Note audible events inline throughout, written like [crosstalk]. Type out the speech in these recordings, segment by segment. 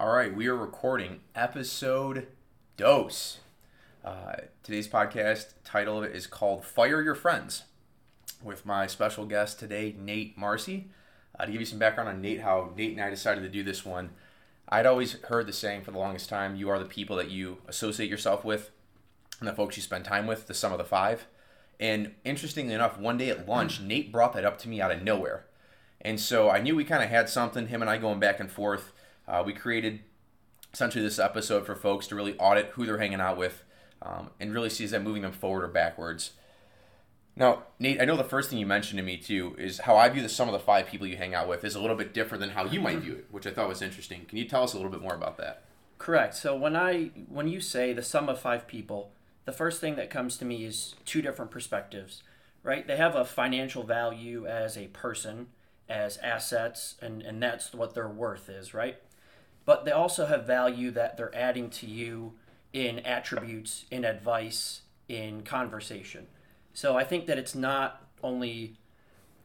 All right, we are recording episode dose. Uh, today's podcast title of it is called "Fire Your Friends," with my special guest today, Nate Marcy. Uh, to give you some background on Nate, how Nate and I decided to do this one, I'd always heard the saying for the longest time: "You are the people that you associate yourself with, and the folks you spend time with, the sum of the five. And interestingly enough, one day at lunch, Nate brought that up to me out of nowhere. And so I knew we kind of had something, him and I going back and forth. Uh, we created essentially this episode for folks to really audit who they're hanging out with um, and really see is that moving them forward or backwards. Now, Nate, I know the first thing you mentioned to me too is how I view the sum of the five people you hang out with is a little bit different than how you might view it, which I thought was interesting. Can you tell us a little bit more about that? Correct. So when I when you say the sum of five people, the first thing that comes to me is two different perspectives, right? They have a financial value as a person, as assets, and, and that's what their worth is, right? But they also have value that they're adding to you in attributes, in advice, in conversation. So I think that it's not only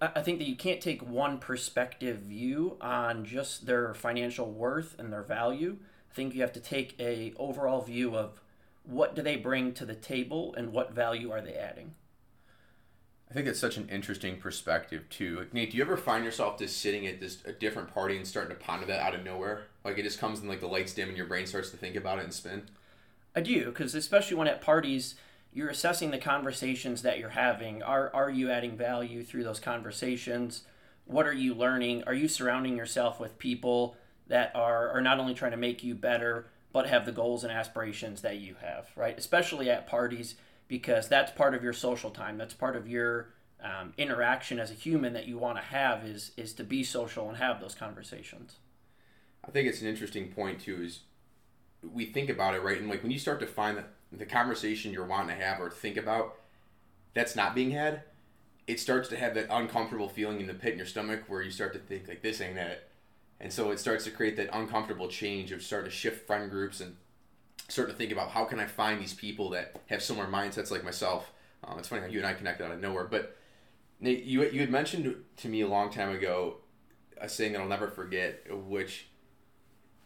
I think that you can't take one perspective view on just their financial worth and their value. I think you have to take a overall view of what do they bring to the table and what value are they adding. I think it's such an interesting perspective too. Like Nate, do you ever find yourself just sitting at this a different party and starting to ponder that out of nowhere? Like it just comes and like the lights dim and your brain starts to think about it and spin. I do because especially when at parties you're assessing the conversations that you're having. Are are you adding value through those conversations? What are you learning? Are you surrounding yourself with people that are are not only trying to make you better but have the goals and aspirations that you have, right? Especially at parties because that's part of your social time. That's part of your um, interaction as a human that you want to have is is to be social and have those conversations. I think it's an interesting point too. Is we think about it right, and like when you start to find that the conversation you're wanting to have or think about that's not being had, it starts to have that uncomfortable feeling in the pit in your stomach where you start to think like this ain't it, and so it starts to create that uncomfortable change of starting to shift friend groups and start to think about how can I find these people that have similar mindsets like myself. Um, it's funny how you and I connected out of nowhere, but Nate, you you had mentioned to me a long time ago a saying that I'll never forget, which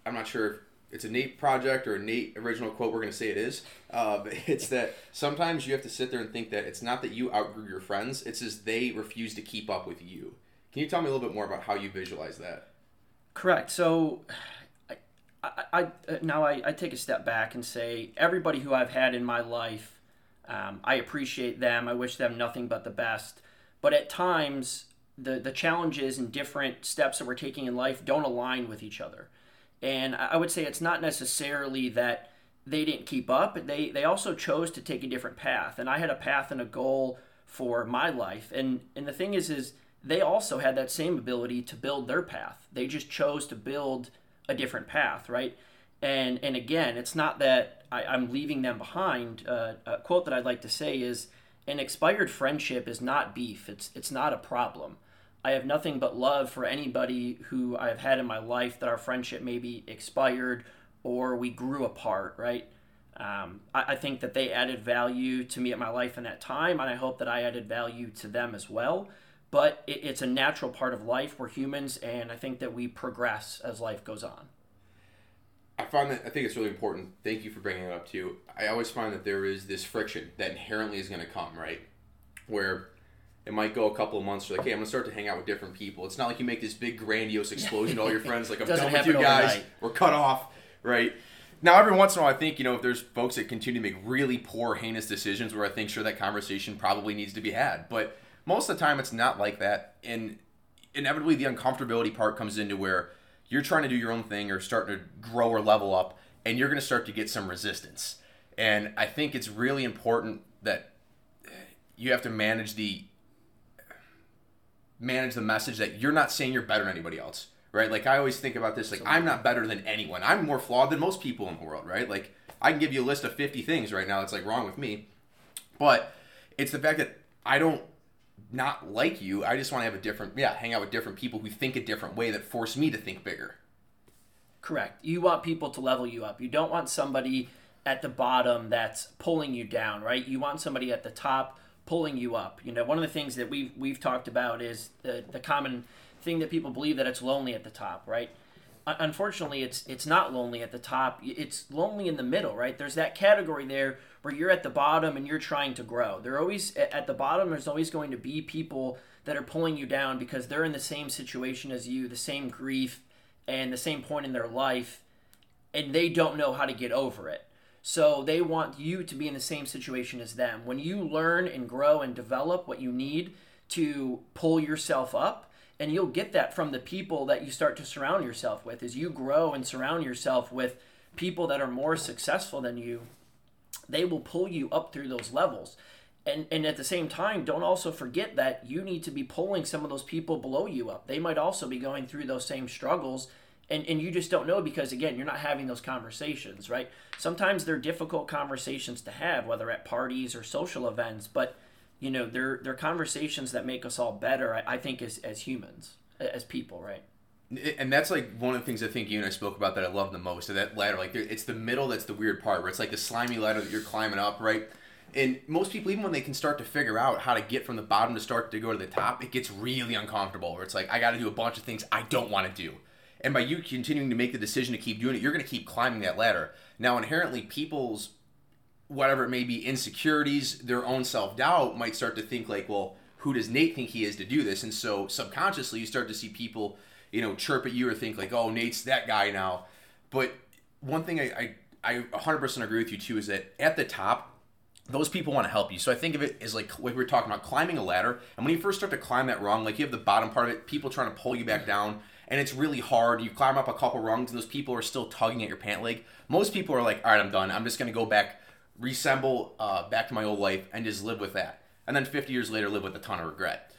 I'm not sure if it's a Nate project or a Nate original quote. We're gonna say it is. Uh, it's that sometimes you have to sit there and think that it's not that you outgrew your friends; it's as they refuse to keep up with you. Can you tell me a little bit more about how you visualize that? Correct. So I, I now I, I take a step back and say everybody who I've had in my life, um, I appreciate them. I wish them nothing but the best. But at times, the the challenges and different steps that we're taking in life don't align with each other. And I would say it's not necessarily that they didn't keep up. They they also chose to take a different path. And I had a path and a goal for my life. And and the thing is is they also had that same ability to build their path. They just chose to build a different path, right? And and again, it's not that I, am leaving them behind. Uh, a quote that I'd like to say is, "An expired friendship is not beef. It's it's not a problem. I have nothing but love for anybody who I've had in my life that our friendship maybe expired or we grew apart, right?" Um, I, I think that they added value to me at my life in that time, and I hope that I added value to them as well but it, it's a natural part of life. We're humans, and I think that we progress as life goes on. I find that I think it's really important. Thank you for bringing it up too. I always find that there is this friction that inherently is going to come, right? Where it might go a couple of months. You're like, hey, I'm gonna start to hang out with different people. It's not like you make this big grandiose explosion to all your [laughs] friends. Like I'm done with you guys. Overnight. We're cut off, right? Now, every once in a while, I think you know if there's folks that continue to make really poor, heinous decisions, where I think sure that conversation probably needs to be had, but most of the time, it's not like that, and inevitably, the uncomfortability part comes into where you're trying to do your own thing or starting to grow or level up, and you're going to start to get some resistance. And I think it's really important that you have to manage the manage the message that you're not saying you're better than anybody else, right? Like I always think about this, like I'm not better than anyone. I'm more flawed than most people in the world, right? Like I can give you a list of 50 things right now that's like wrong with me, but it's the fact that I don't not like you. I just want to have a different, yeah, hang out with different people who think a different way that force me to think bigger. Correct. You want people to level you up. You don't want somebody at the bottom that's pulling you down, right? You want somebody at the top pulling you up. You know, one of the things that we've we've talked about is the the common thing that people believe that it's lonely at the top, right? Unfortunately, it's it's not lonely at the top. It's lonely in the middle, right? There's that category there where you're at the bottom and you're trying to grow. There always at the bottom. There's always going to be people that are pulling you down because they're in the same situation as you, the same grief, and the same point in their life, and they don't know how to get over it. So they want you to be in the same situation as them. When you learn and grow and develop what you need to pull yourself up, and you'll get that from the people that you start to surround yourself with. As you grow and surround yourself with people that are more successful than you they will pull you up through those levels. And and at the same time don't also forget that you need to be pulling some of those people below you up. They might also be going through those same struggles and and you just don't know because again you're not having those conversations right? Sometimes they're difficult conversations to have whether at parties or social events but you know they're they're conversations that make us all better i, I think as as humans as people right and that's like one of the things I think you and I spoke about that I love the most. That ladder, like it's the middle that's the weird part, where it's like the slimy ladder that you're climbing up, right? And most people, even when they can start to figure out how to get from the bottom to start to go to the top, it gets really uncomfortable. Where it's like I got to do a bunch of things I don't want to do, and by you continuing to make the decision to keep doing it, you're going to keep climbing that ladder. Now, inherently, people's whatever it may be insecurities, their own self doubt might start to think like, well, who does Nate think he is to do this? And so subconsciously, you start to see people, you know, chirp at you or think like, oh, Nate's that guy now. But one thing I, I, I 100% agree with you too is that at the top, those people want to help you. So I think of it as like what we were talking about climbing a ladder. And when you first start to climb that rung, like you have the bottom part of it, people trying to pull you back down, and it's really hard. You climb up a couple rungs, and those people are still tugging at your pant leg. Most people are like, all right, I'm done. I'm just gonna go back, reassemble uh, back to my old life, and just live with that. And then 50 years later, live with a ton of regret.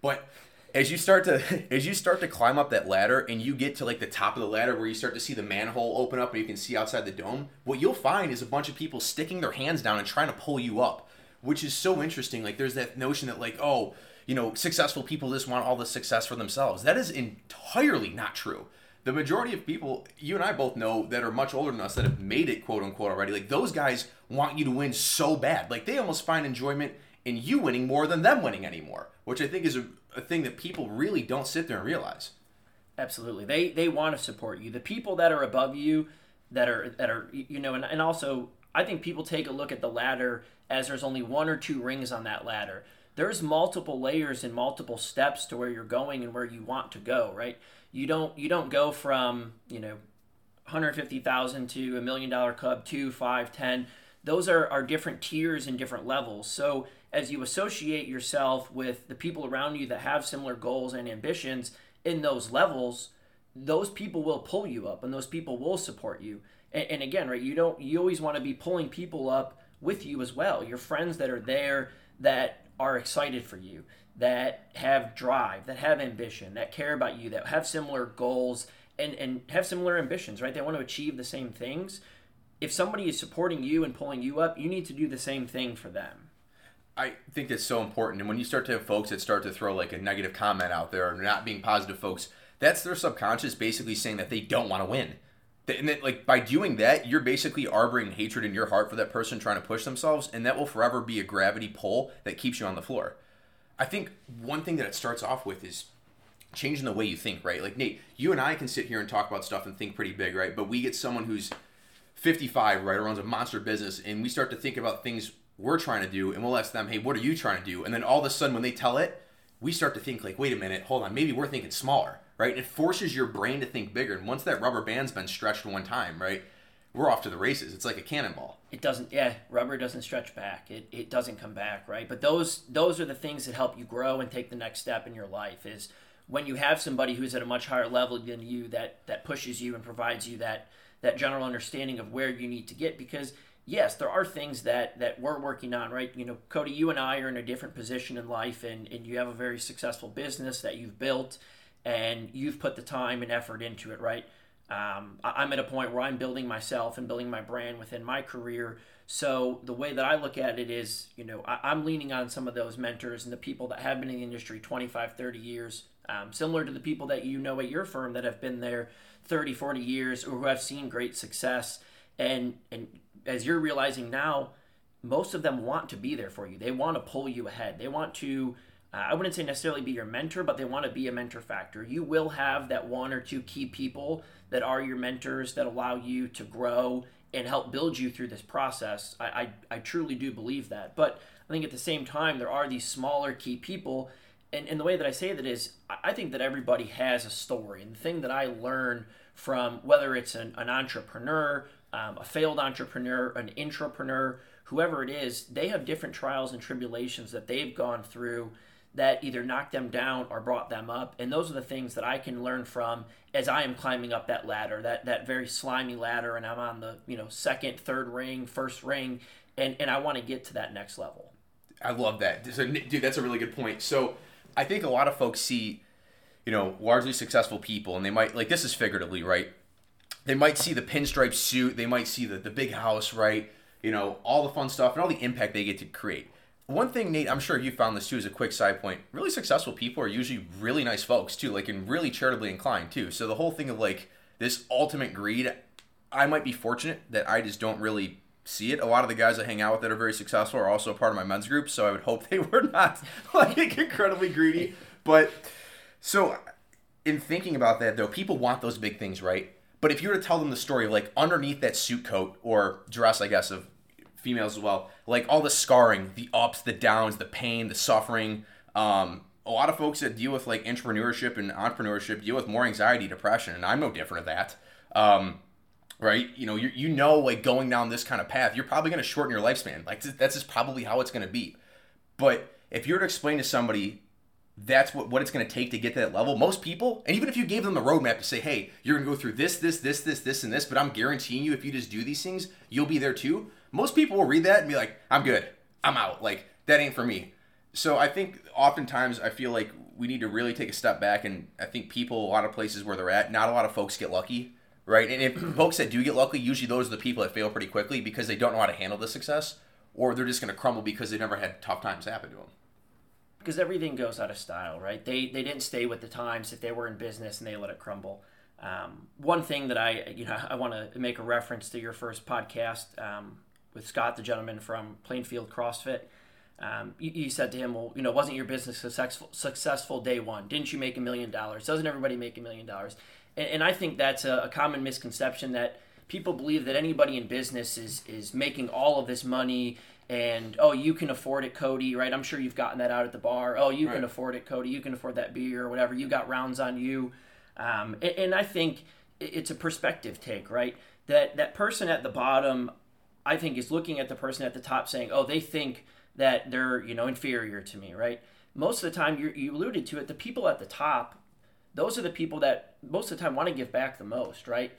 But as you start to [laughs] as you start to climb up that ladder and you get to like the top of the ladder where you start to see the manhole open up and you can see outside the dome what you'll find is a bunch of people sticking their hands down and trying to pull you up which is so interesting like there's that notion that like oh you know successful people just want all the success for themselves that is entirely not true the majority of people you and i both know that are much older than us that have made it quote unquote already like those guys want you to win so bad like they almost find enjoyment in you winning more than them winning anymore which i think is a a thing that people really don't sit there and realize. Absolutely, they they want to support you. The people that are above you, that are that are you know, and, and also I think people take a look at the ladder as there's only one or two rings on that ladder. There's multiple layers and multiple steps to where you're going and where you want to go. Right? You don't you don't go from you know, 150,000 to a million dollar club, two, five, ten. Those are, are different tiers and different levels. So as you associate yourself with the people around you that have similar goals and ambitions in those levels, those people will pull you up and those people will support you. And, and again, right, you don't you always want to be pulling people up with you as well. Your friends that are there that are excited for you, that have drive, that have ambition, that care about you, that have similar goals and, and have similar ambitions, right? They want to achieve the same things. If somebody is supporting you and pulling you up, you need to do the same thing for them. I think that's so important. And when you start to have folks that start to throw like a negative comment out there or not being positive folks, that's their subconscious basically saying that they don't want to win. And that, like by doing that, you're basically harboring hatred in your heart for that person trying to push themselves, and that will forever be a gravity pull that keeps you on the floor. I think one thing that it starts off with is changing the way you think, right? Like Nate, you and I can sit here and talk about stuff and think pretty big, right? But we get someone who's 55, right, or runs a monster business, and we start to think about things we're trying to do and we'll ask them hey what are you trying to do and then all of a sudden when they tell it we start to think like wait a minute hold on maybe we're thinking smaller right and it forces your brain to think bigger and once that rubber band's been stretched one time right we're off to the races it's like a cannonball it doesn't yeah rubber doesn't stretch back it, it doesn't come back right but those those are the things that help you grow and take the next step in your life is when you have somebody who's at a much higher level than you that that pushes you and provides you that that general understanding of where you need to get because yes, there are things that that we're working on, right? You know, Kody, you and I are in a different position in life, and and you have a very successful business that you've built, and you've put the time and effort into it, right? Um, I'm at a point where I'm building myself and building my brand within my career. So the way that I look at it is, you know, I, am leaning on some of those mentors and the people that have been in the industry 25, 30 years, um, similar to the people that you know at your firm that have been there 30, 40 years or who have seen great success. And, and as you're realizing now, most of them want to be there for you. They want to pull you ahead. They want to uh, I wouldn't say necessarily be your mentor, but they want to be a mentor factor. You will have that one or two key people that are your mentors that allow you to grow and help build you through this process. I, I, I truly do believe that. But I think at the same time, there are these smaller key people. And, and the way that I say that is, I think that everybody has a story. And the thing that I learn from whether it's an, an entrepreneur, um, a failed entrepreneur, an intrapreneur, whoever it is, they have different trials and tribulations that they've gone through that either knocked them down or brought them up. And those are the things that I can learn from as I am climbing up that ladder, that that very slimy ladder, and I'm on the you know second, third ring, first ring, and and I want to get to that next level. I love that, so, dude. That's a really good point. So I think a lot of folks see, you know, largely successful people, and they might like this is figuratively right. They might see the pinstripe suit, they might see the the big house, right? You know, all the fun stuff and all the impact they get to create one thing, Nate, I'm sure you found this too as a quick side point. Really successful people are usually really nice folks too, like and really charitably inclined too. So the whole thing of like this ultimate greed, I might be fortunate that I just don't really see it. A lot of the guys I hang out with that are very successful are also part of my men's group, so I would hope they were not [laughs] like incredibly greedy. But so in thinking about that though, people want those big things, right? But if you were to tell them the story of like underneath that suit coat or dress, I guess, of females as well, like all the scarring, the ups, the downs, the pain, the suffering. Um, a lot of folks that deal with like entrepreneurship and entrepreneurship deal with more anxiety, depression, and I'm no different of that. Um, right? You know, you you know, like going down this kind of path, you're probably going to shorten your lifespan. Like that's just probably how it's going to be. But if you were to explain to somebody that's what, what it's going to take to get to that level. Most people, and even if you gave them a roadmap to say, hey, you're going to go through this, this, this, this, this, and this, but I'm guaranteeing you if you just do these things, you'll be there too. Most people will read that and be like, I'm good. I'm out. Like, that ain't for me. So I think oftentimes I feel like we need to really take a step back. And I think people, a lot of places where they're at, not a lot of folks get lucky, right? And if [clears throat] folks that do get lucky, usually those are the people that fail pretty quickly because they don't know how to handle the success or they're just going to crumble because they never had tough times happen to them because everything goes out of style, right? They they didn't stay with the times if they were in business and they let it crumble. Um, one thing that I you know I want to make a reference to your first podcast um, with Scott, the gentleman from Plainfield CrossFit. Um, you, you, said to him, "Well, you know, wasn't your business successful successful day one? Didn't you make a million dollars? Doesn't everybody make a million dollars?" And I think that's a, a common misconception that people believe that anybody in business is is making all of this money and oh you can afford it kody right i'm sure you've gotten that out at the bar oh you right. can afford it kody you can afford that beer or whatever you got rounds on you um, and, and, i think it's a perspective take right that that person at the bottom i think is looking at the person at the top saying oh they think that they're you know inferior to me right most of the time you you alluded to it the people at the top those are the people that most of the time want to give back the most right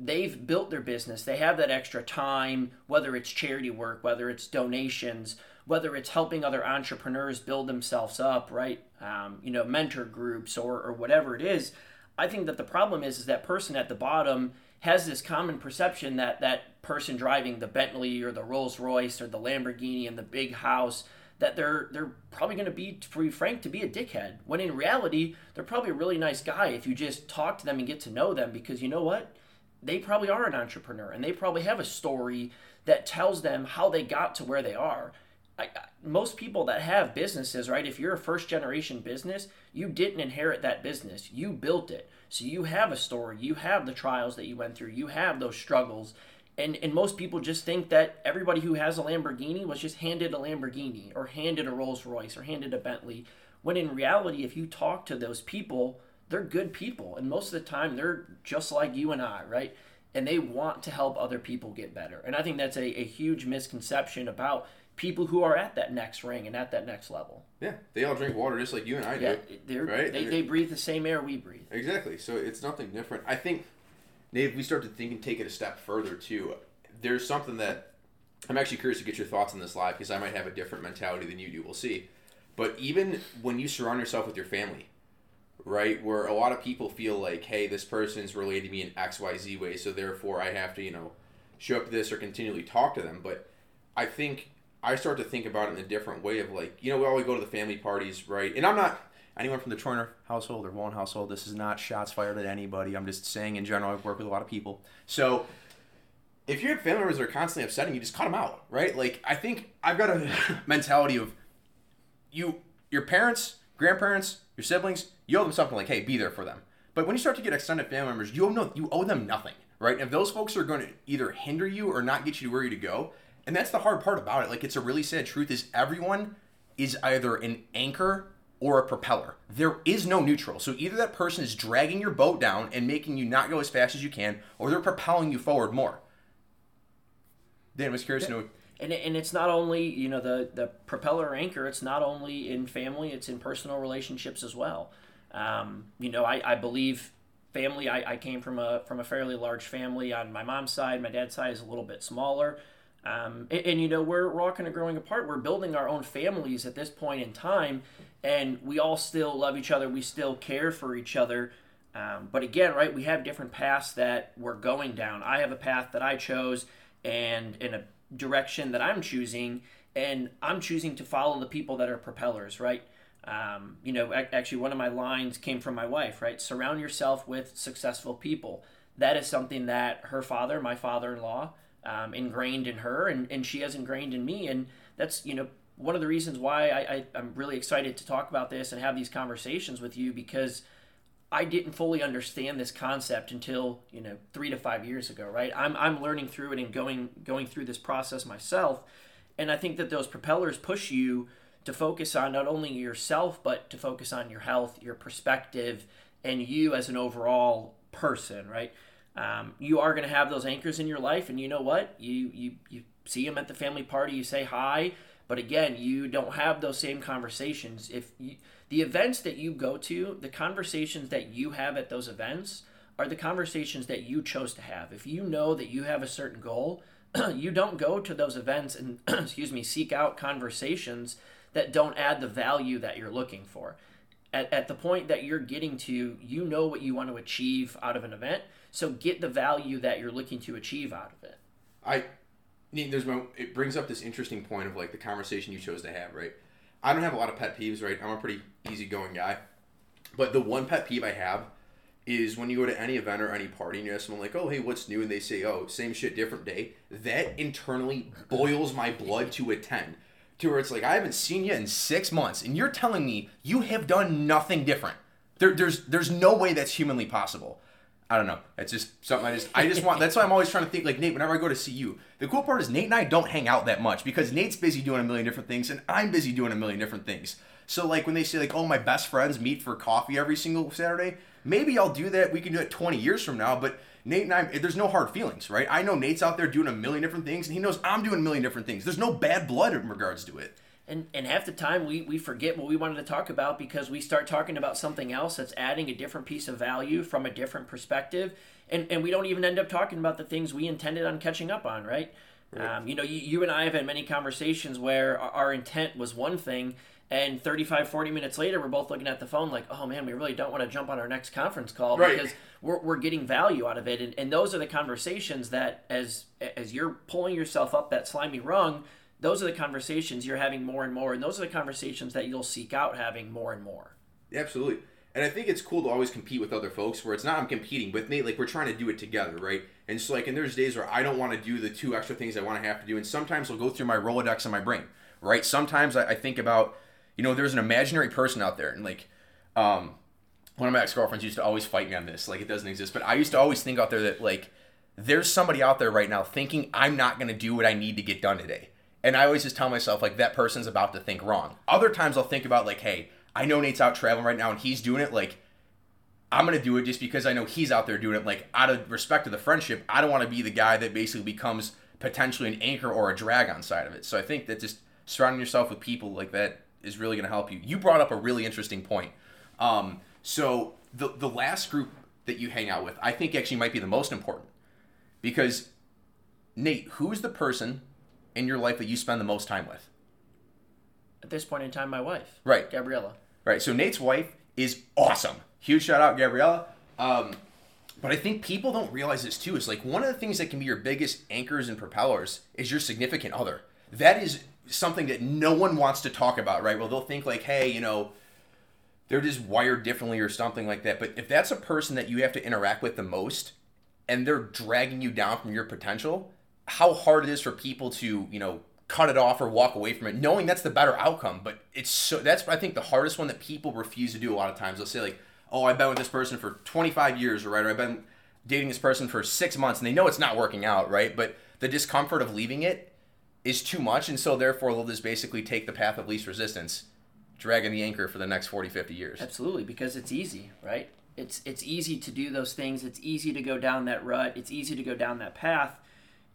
they've built their business. They have that extra time, whether it's charity work, whether it's donations, whether it's helping other entrepreneurs build themselves up, right? Um, you know, mentor groups or, or whatever it is. I think that the problem is, is that person at the bottom has this common perception that that person driving the Bentley or the Rolls Royce or the Lamborghini and the big house that they're they're probably going to be, be frank, to be a dickhead. When in reality, they're probably a really nice guy if you just talk to them and get to know them. Because you know what, they probably are an entrepreneur and they probably have a story that tells them how they got to where they are. I, most people that have businesses, right? If you're a first generation business, you didn't inherit that business. You built it. So you have a story. You have the trials that you went through. You have those struggles. And, and most people just think that everybody who has a Lamborghini was just handed a Lamborghini or handed a Rolls Royce or handed a Bentley. When in reality, if you talk to those people, they're good people and most of the time they're just like you and I, right? And they want to help other people get better. And I think that's a, a huge misconception about people who are at that next ring and at that next level. Yeah, they all drink water just like you and I do. Yeah, right? They, they breathe the same air we breathe. Exactly. So it's nothing different. I think, Nate, we start to think and take it a step further too, there's something that I'm actually curious to get your thoughts on this live because I might have a different mentality than you do. We'll see. But even when you surround yourself with your family, right? Where a lot of people feel like, hey, this person's related to me in X, Y, Z way, so therefore I have to, you know, show up to this or continually talk to them. But I think I start to think about it in a different way of like, you know, we always go to the family parties, right? And I'm not anyone from the Troiner household or Vaughn household. This is not shots fired at anybody. I'm just saying in general, I've worked with a lot of people. So if you have family members that are constantly upsetting you, just cut them out, right? Like I think I've got a [laughs] mentality of you your parents, grandparents, your siblings, you owe them something like, hey, be there for them. But when you start to get extended family members, you owe no, you owe them nothing, right? If those folks are going to either hinder you or not get you to where you to go, and that's the hard part about it. Like it's a really sad truth is everyone is either an anchor or a propeller. There is no neutral. So either that person is dragging your boat down and making you not go as fast as you can, or they're propelling you forward more. Dan I was curious to know. And, and it's not only you know the the propeller anchor. It's not only in family. It's in personal relationships as well. Um, you know, I, I believe family. I, I came from a from a fairly large family on my mom's side. My dad's side is a little bit smaller. Um, and, and, you know we're, kind of growing apart. We're building our own families at this point in time, and we all still love each other. We still care for each other. Um, but again, right, we have different paths that we're going down. I have a path that I chose, and in a direction that I'm choosing, and I'm choosing to follow the people that are propellers, right? Um, you know, actually, one of my lines came from my wife, right? Surround yourself with successful people. That is something that her father, my father in law, um, ingrained in her, and, and she has ingrained in me. And that's, you know, one of the reasons why I, I, I'm really excited to talk about this and have these conversations with you because I didn't fully understand this concept until you know three to five years ago, right? I'm, I'm learning through it and going going through this process myself, and I think that those propellers push you to focus on not only yourself but to focus on your health, your perspective, and you as an overall person, right? Um, you are going to have those anchors in your life, and you know what? You you you see them at the family party, you say hi, but again, you don't have those same conversations. If you, the events that you go to, the conversations that you have at those events are the conversations that you chose to have. If you know that you have a certain goal, [clears throat] you don't go to those events and [clears throat] excuse me, seek out conversations that don't add the value that you're looking for. At, at the point that you're getting to, you know what you want to achieve out of an event so get the value that you're looking to achieve out of it. I, there's my, it brings up this interesting point of like the conversation you chose to have, right? I don't have a lot of pet peeves, right? I'm a pretty easygoing guy, but the one pet peeve I have is when you go to any event or any party and you ask someone like, "Oh, hey, what's new?" and they say, "Oh, same shit, different day." That internally boils my blood to a ten, to where it's like I haven't seen you in six months, and you're telling me you have done nothing different. There, there's there's no way that's humanly possible. I don't know. It's just something I just I just want. That's why I'm always trying to think like Nate. Whenever I go to see you, the cool part is Nate and I don't hang out that much because Nate's busy doing a million different things and I'm busy doing a million different things. So like when they say like, oh, my best friends meet for coffee every single Saturday, maybe I'll do that. We can do it 20 years from now. But Nate and I, there's no hard feelings, right? I know Nate's out there doing a million different things and he knows I'm doing a million different things. There's no bad blood in regards to it and and half the time we, we forget what we wanted to talk about because we start talking about something else that's adding a different piece of value from a different perspective and and we don't even end up talking about the things we intended on catching up on right, right. Um, you know you, you and i have had many conversations where our, our intent was one thing and 35 40 minutes later we're both looking at the phone like oh man we really don't want to jump on our next conference call right. because we're, we're getting value out of it and, and those are the conversations that as as you're pulling yourself up that slimy rung those are the conversations you're having more and more and those are the conversations that you'll seek out having more and more. Absolutely. And i think it's cool to always compete with other folks where it's not i'm competing with nate. Like we're trying to do it together right? And so like and there's days where i don't want to do the two extra things i want to have to do and sometimes i'll go through my rolodex in my brain right? Sometimes i, I think about you know there's an imaginary person out there and like um one of my ex-girlfriends used to always fight me on this like it doesn't exist but i used to always think out there that like there's somebody out there right now thinking i'm not going to do what i need to get done today and I always just tell myself, like, that person's about to think wrong. Other times I'll think about, like, hey, I know Nate's out traveling right now and he's doing it. Like, I'm to do it just because I know he's out there doing it. Like, out of respect to the friendship, I don't want to be the guy that basically becomes potentially an anchor or a drag on side of it. So I think that just surrounding yourself with people like that is really to help you. You brought up a really interesting point. Um, so the, the last group that you hang out with, I think actually might be the most important because Nate, who's the person in your life that you spend the most time with? At this point in time, my wife. Right. Gabriella. Right. So Nate's wife is awesome. Huge shout out, Gabriella. Um, but I think people don't realize this too. Is like one of the things that can be your biggest anchors and propellers is your significant other. That is something that no one wants to talk about, right? Well, they'll think like, hey, you know, they're just wired differently or something like that. But if that's a person that you have to interact with the most and they're dragging you down from your potential, how hard it is for people to, you know, cut it off or walk away from it, knowing that's the better outcome. But it's so that's I think the hardest one that people refuse to do a lot of times. They'll say like, "Oh, I've been with this person for 25 years," or right, or I've been dating this person for six months, and they know it's not working out, right? But the discomfort of leaving it is too much, and so therefore they'll just basically take the path of least resistance, dragging the anchor for the next 40, 50 years. Absolutely, because it's easy, right? It's it's easy to do those things. It's easy to go down that rut. It's easy to go down that path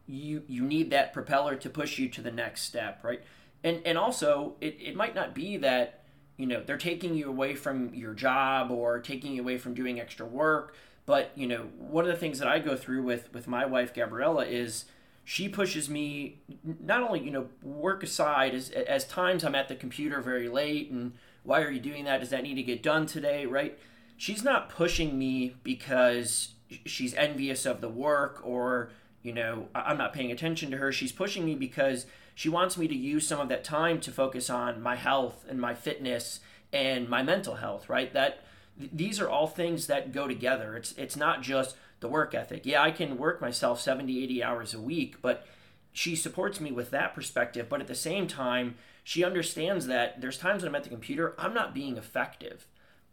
you you need that propeller to push you to the next step, right? And and also it, it might not be that you know they're taking you away from your job or taking you away from doing extra work, but you know one of the things that I go through with with my wife Gabriella is she pushes me not only you know work aside as as times I'm at the computer very late and why are you doing that? Does that need to get done today, right? She's not pushing me because she's envious of the work or you know, I'm not paying attention to her. She's pushing me because she wants me to use some of that time to focus on my health and my fitness and my mental health, right? That these are all things that go together. It's it's not just the work ethic. Yeah, I can work myself 70, 80 hours a week, but she supports me with that perspective, but at the same time, she understands that there's times when I'm at the computer, I'm not being effective.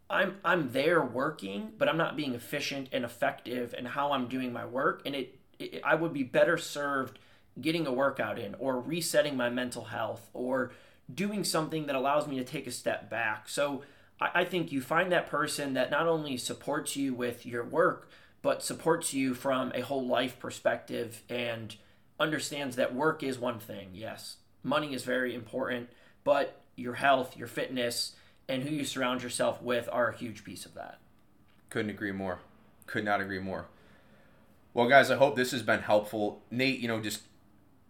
I'm I'm there working, but I'm not being efficient and effective in how I'm doing my work, and it I would be better served getting a workout in or resetting my mental health or doing something that allows me to take a step back. So I, think you find that person that not only supports you with your work, but supports you from a whole life perspective and understands that work is one thing. Yes, money is very important, but your health, your fitness, and who you surround yourself with are a huge piece of that. Couldn't agree more. Could not agree more. Well, guys, I hope this has been helpful. Nate, you know, just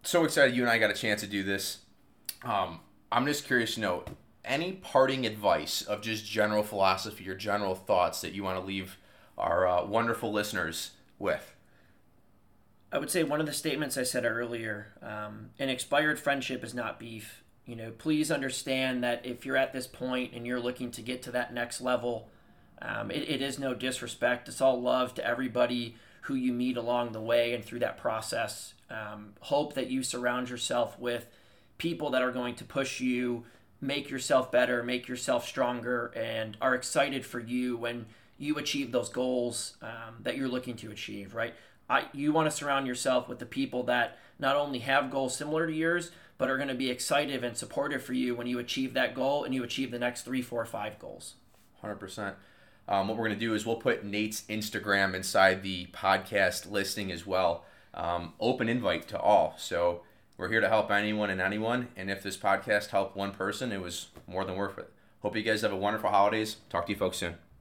so excited you and I got a chance to do this. Um, I'm just curious to know any parting advice of just general philosophy or general thoughts that you want to leave our uh, wonderful listeners with. I would say one of the statements I said earlier um, an expired friendship is not beef. You know, please understand that if you're at this point and you're looking to get to that next level, um, it, it is no disrespect. It's all love to everybody who you meet along the way and through that process. Um, hope that you surround yourself with people that are going to push you, make yourself better, make yourself stronger, and are excited for you when you achieve those goals um, that you're looking to achieve, right? I, you want to surround yourself with the people that not only have goals similar to yours, but are going to be excited and supportive for you when you achieve that goal and you achieve the next three, four, five goals. 100%. Um, what we're going to do is we'll put Nate's Instagram inside the podcast listing as well. Um, open invite to all. So we're here to help anyone and anyone. And if this podcast helped one person, it was more than worth it. Hope you guys have a wonderful holidays. Talk to you folks soon.